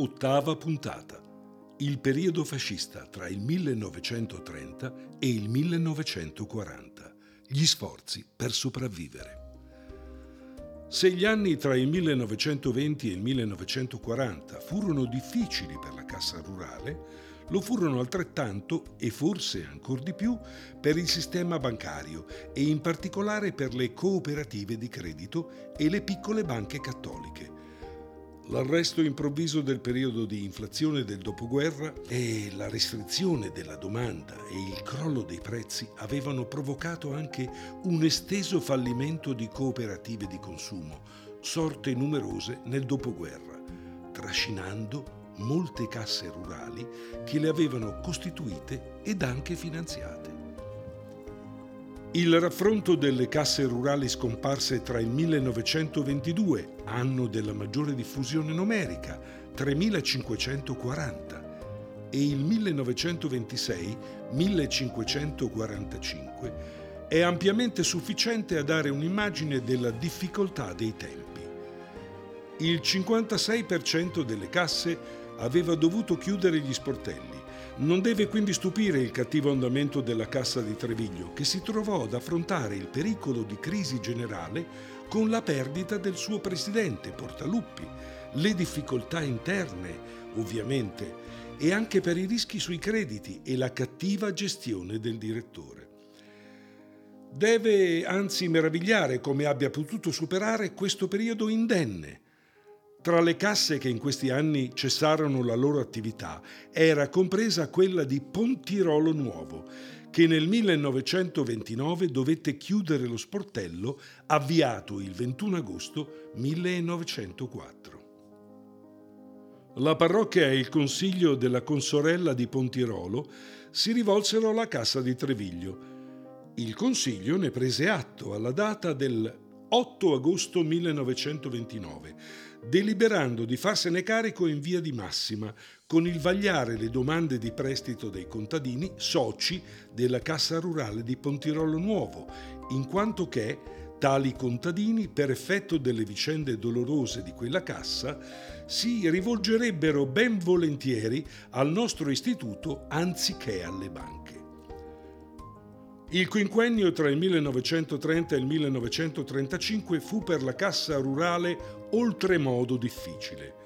Ottava puntata. Il periodo fascista tra il 1930 e il 1940. Gli sforzi per sopravvivere. Se gli anni tra il 1920 e il 1940 furono difficili per la cassa rurale, lo furono altrettanto e forse ancora di più per il sistema bancario e in particolare per le cooperative di credito e le piccole banche cattoliche. L'arresto improvviso del periodo di inflazione del dopoguerra e la restrizione della domanda e il crollo dei prezzi avevano provocato anche un esteso fallimento di cooperative di consumo, sorte numerose nel dopoguerra, trascinando molte casse rurali che le avevano costituite ed anche finanziate. Il raffronto delle casse rurali scomparse tra il 1922, anno della maggiore diffusione numerica, 3540, e il 1926, 1545, è ampiamente sufficiente a dare un'immagine della difficoltà dei tempi. Il 56% delle casse aveva dovuto chiudere gli sportelli. Non deve quindi stupire il cattivo andamento della Cassa di Treviglio, che si trovò ad affrontare il pericolo di crisi generale con la perdita del suo presidente, Portaluppi, le difficoltà interne, ovviamente, e anche per i rischi sui crediti e la cattiva gestione del direttore. Deve anzi meravigliare come abbia potuto superare questo periodo indenne, tra le casse che in questi anni cessarono la loro attività era compresa quella di Pontirolo Nuovo, che nel 1929 dovette chiudere lo sportello avviato il 21 agosto 1904. La parrocchia e il consiglio della consorella di Pontirolo si rivolsero alla Cassa di Treviglio. Il consiglio ne prese atto alla data del 8 agosto 1929 deliberando di farsene carico in via di massima, con il vagliare le domande di prestito dei contadini soci della Cassa Rurale di Pontirolo Nuovo, in quanto che tali contadini, per effetto delle vicende dolorose di quella cassa, si rivolgerebbero ben volentieri al nostro istituto anziché alle banche. Il quinquennio tra il 1930 e il 1935 fu per la Cassa Rurale oltremodo difficile.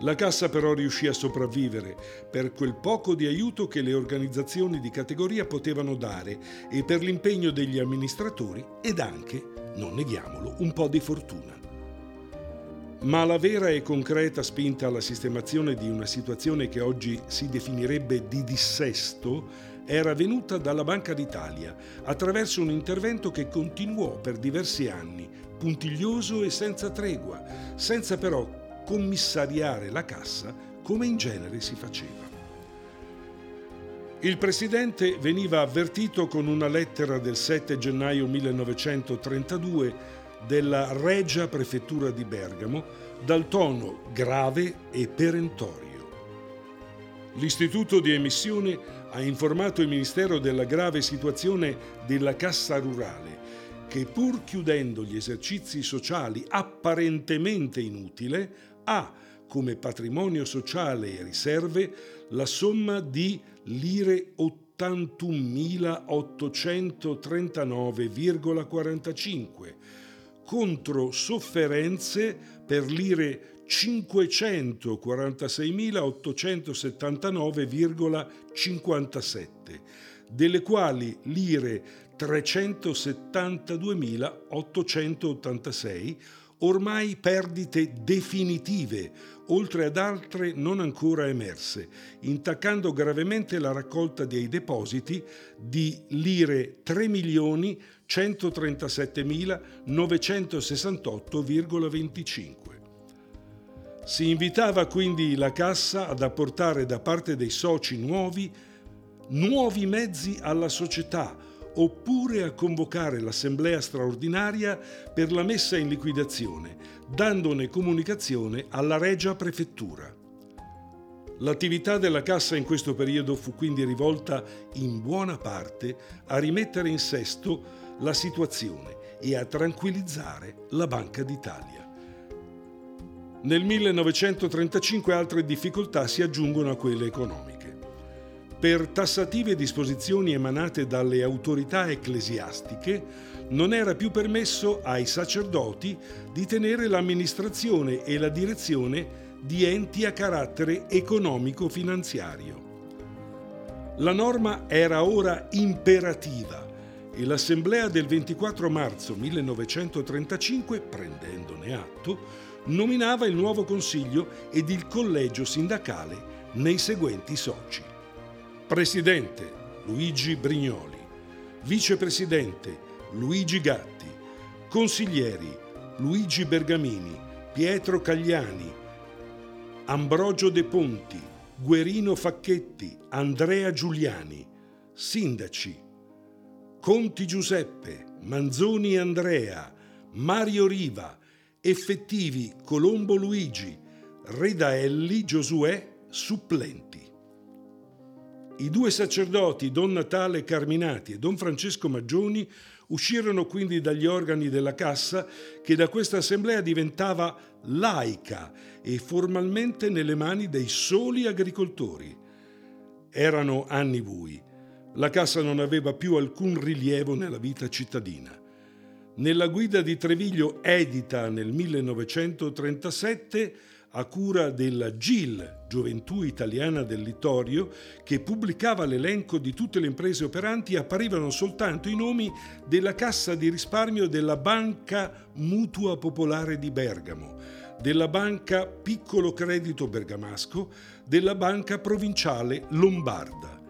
La Cassa però riuscì a sopravvivere per quel poco di aiuto che le organizzazioni di categoria potevano dare e per l'impegno degli amministratori ed anche, non neghiamolo, un po' di fortuna. Ma la vera e concreta spinta alla sistemazione di una situazione che oggi si definirebbe di dissesto era venuta dalla Banca d'Italia attraverso un intervento che continuò per diversi anni, puntiglioso e senza tregua, senza però commissariare la cassa come in genere si faceva. Il presidente veniva avvertito con una lettera del 7 gennaio 1932 della Regia Prefettura di Bergamo dal tono grave e perentorio. L'Istituto di emissione ha informato il Ministero della grave situazione della Cassa Rurale, che pur chiudendo gli esercizi sociali apparentemente inutile, ha come patrimonio sociale e riserve la somma di lire 81.839,45 contro sofferenze per lire 546.879,57, delle quali lire 372.886 ormai perdite definitive, oltre ad altre non ancora emerse, intaccando gravemente la raccolta dei depositi di lire 3.137.968,25. Si invitava quindi la Cassa ad apportare da parte dei soci nuovi nuovi mezzi alla società oppure a convocare l'assemblea straordinaria per la messa in liquidazione, dandone comunicazione alla Regia Prefettura. L'attività della Cassa in questo periodo fu quindi rivolta in buona parte a rimettere in sesto la situazione e a tranquillizzare la Banca d'Italia. Nel 1935 altre difficoltà si aggiungono a quelle economiche. Per tassative disposizioni emanate dalle autorità ecclesiastiche non era più permesso ai sacerdoti di tenere l'amministrazione e la direzione di enti a carattere economico-finanziario. La norma era ora imperativa e l'Assemblea del 24 marzo 1935, prendendone atto, nominava il nuovo Consiglio ed il collegio sindacale nei seguenti soci. Presidente Luigi Brignoli, Vicepresidente Luigi Gatti, Consiglieri Luigi Bergamini, Pietro Cagliani, Ambrogio De Ponti, Guerino Facchetti, Andrea Giuliani, Sindaci Conti Giuseppe, Manzoni Andrea, Mario Riva, effettivi Colombo Luigi, Redaelli Giosuè supplenti. I due sacerdoti, Don Natale Carminati e Don Francesco Maggioni, uscirono quindi dagli organi della Cassa che da questa assemblea diventava laica e formalmente nelle mani dei soli agricoltori. Erano anni bui. La Cassa non aveva più alcun rilievo nella vita cittadina. Nella guida di Treviglio, edita nel 1937, a cura della GIL, Gioventù Italiana del Littorio, che pubblicava l'elenco di tutte le imprese operanti, apparivano soltanto i nomi della Cassa di risparmio della Banca Mutua Popolare di Bergamo, della Banca Piccolo Credito Bergamasco, della Banca Provinciale Lombarda.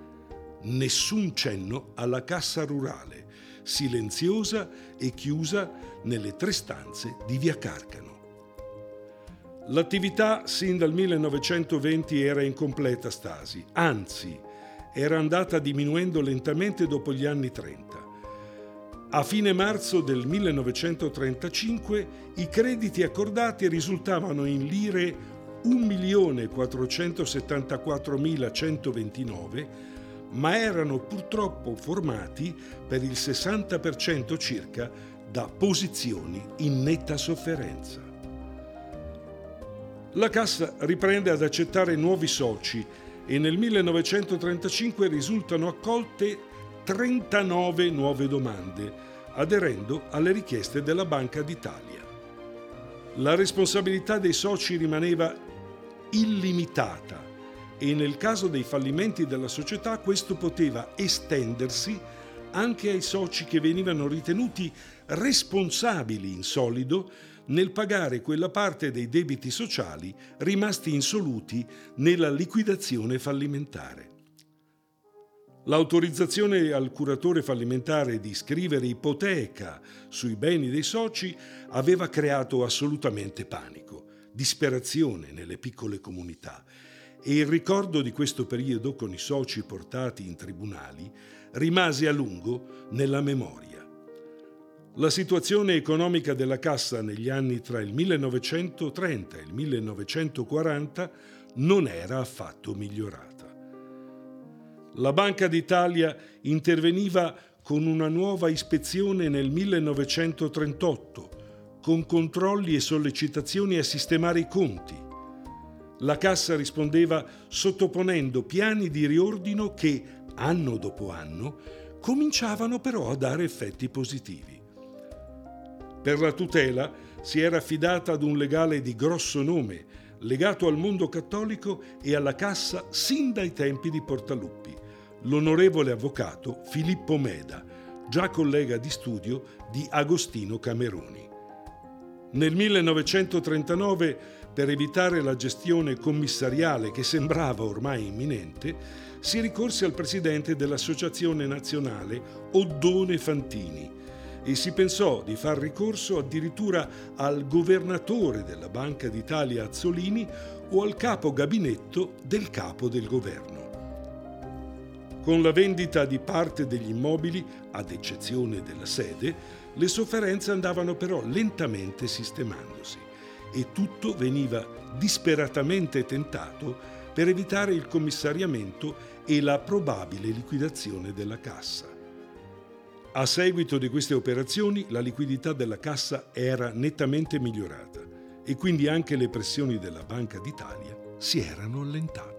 Nessun cenno alla Cassa Rurale silenziosa e chiusa nelle tre stanze di via Carcano. L'attività sin dal 1920 era in completa stasi, anzi era andata diminuendo lentamente dopo gli anni 30. A fine marzo del 1935 i crediti accordati risultavano in lire 1.474.129 ma erano purtroppo formati per il 60% circa da posizioni in netta sofferenza. La Cassa riprende ad accettare nuovi soci e nel 1935 risultano accolte 39 nuove domande, aderendo alle richieste della Banca d'Italia. La responsabilità dei soci rimaneva illimitata e nel caso dei fallimenti della società questo poteva estendersi anche ai soci che venivano ritenuti responsabili in solido nel pagare quella parte dei debiti sociali rimasti insoluti nella liquidazione fallimentare. L'autorizzazione al curatore fallimentare di scrivere ipoteca sui beni dei soci aveva creato assolutamente panico, disperazione nelle piccole comunità e il ricordo di questo periodo con i soci portati in tribunali rimase a lungo nella memoria. La situazione economica della Cassa negli anni tra il 1930 e il 1940 non era affatto migliorata. La Banca d'Italia interveniva con una nuova ispezione nel 1938, con controlli e sollecitazioni a sistemare i conti, la Cassa rispondeva sottoponendo piani di riordino che, anno dopo anno, cominciavano però a dare effetti positivi. Per la tutela si era affidata ad un legale di grosso nome, legato al mondo cattolico e alla Cassa sin dai tempi di Portaluppi, l'onorevole avvocato Filippo Meda, già collega di studio di Agostino Cameroni. Nel 1939 per evitare la gestione commissariale che sembrava ormai imminente, si ricorse al presidente dell'Associazione Nazionale Oddone Fantini e si pensò di far ricorso addirittura al governatore della Banca d'Italia Azzolini o al capo gabinetto del capo del governo. Con la vendita di parte degli immobili, ad eccezione della sede, le sofferenze andavano però lentamente sistemandosi e tutto veniva disperatamente tentato per evitare il commissariamento e la probabile liquidazione della cassa. A seguito di queste operazioni la liquidità della cassa era nettamente migliorata e quindi anche le pressioni della Banca d'Italia si erano allentate.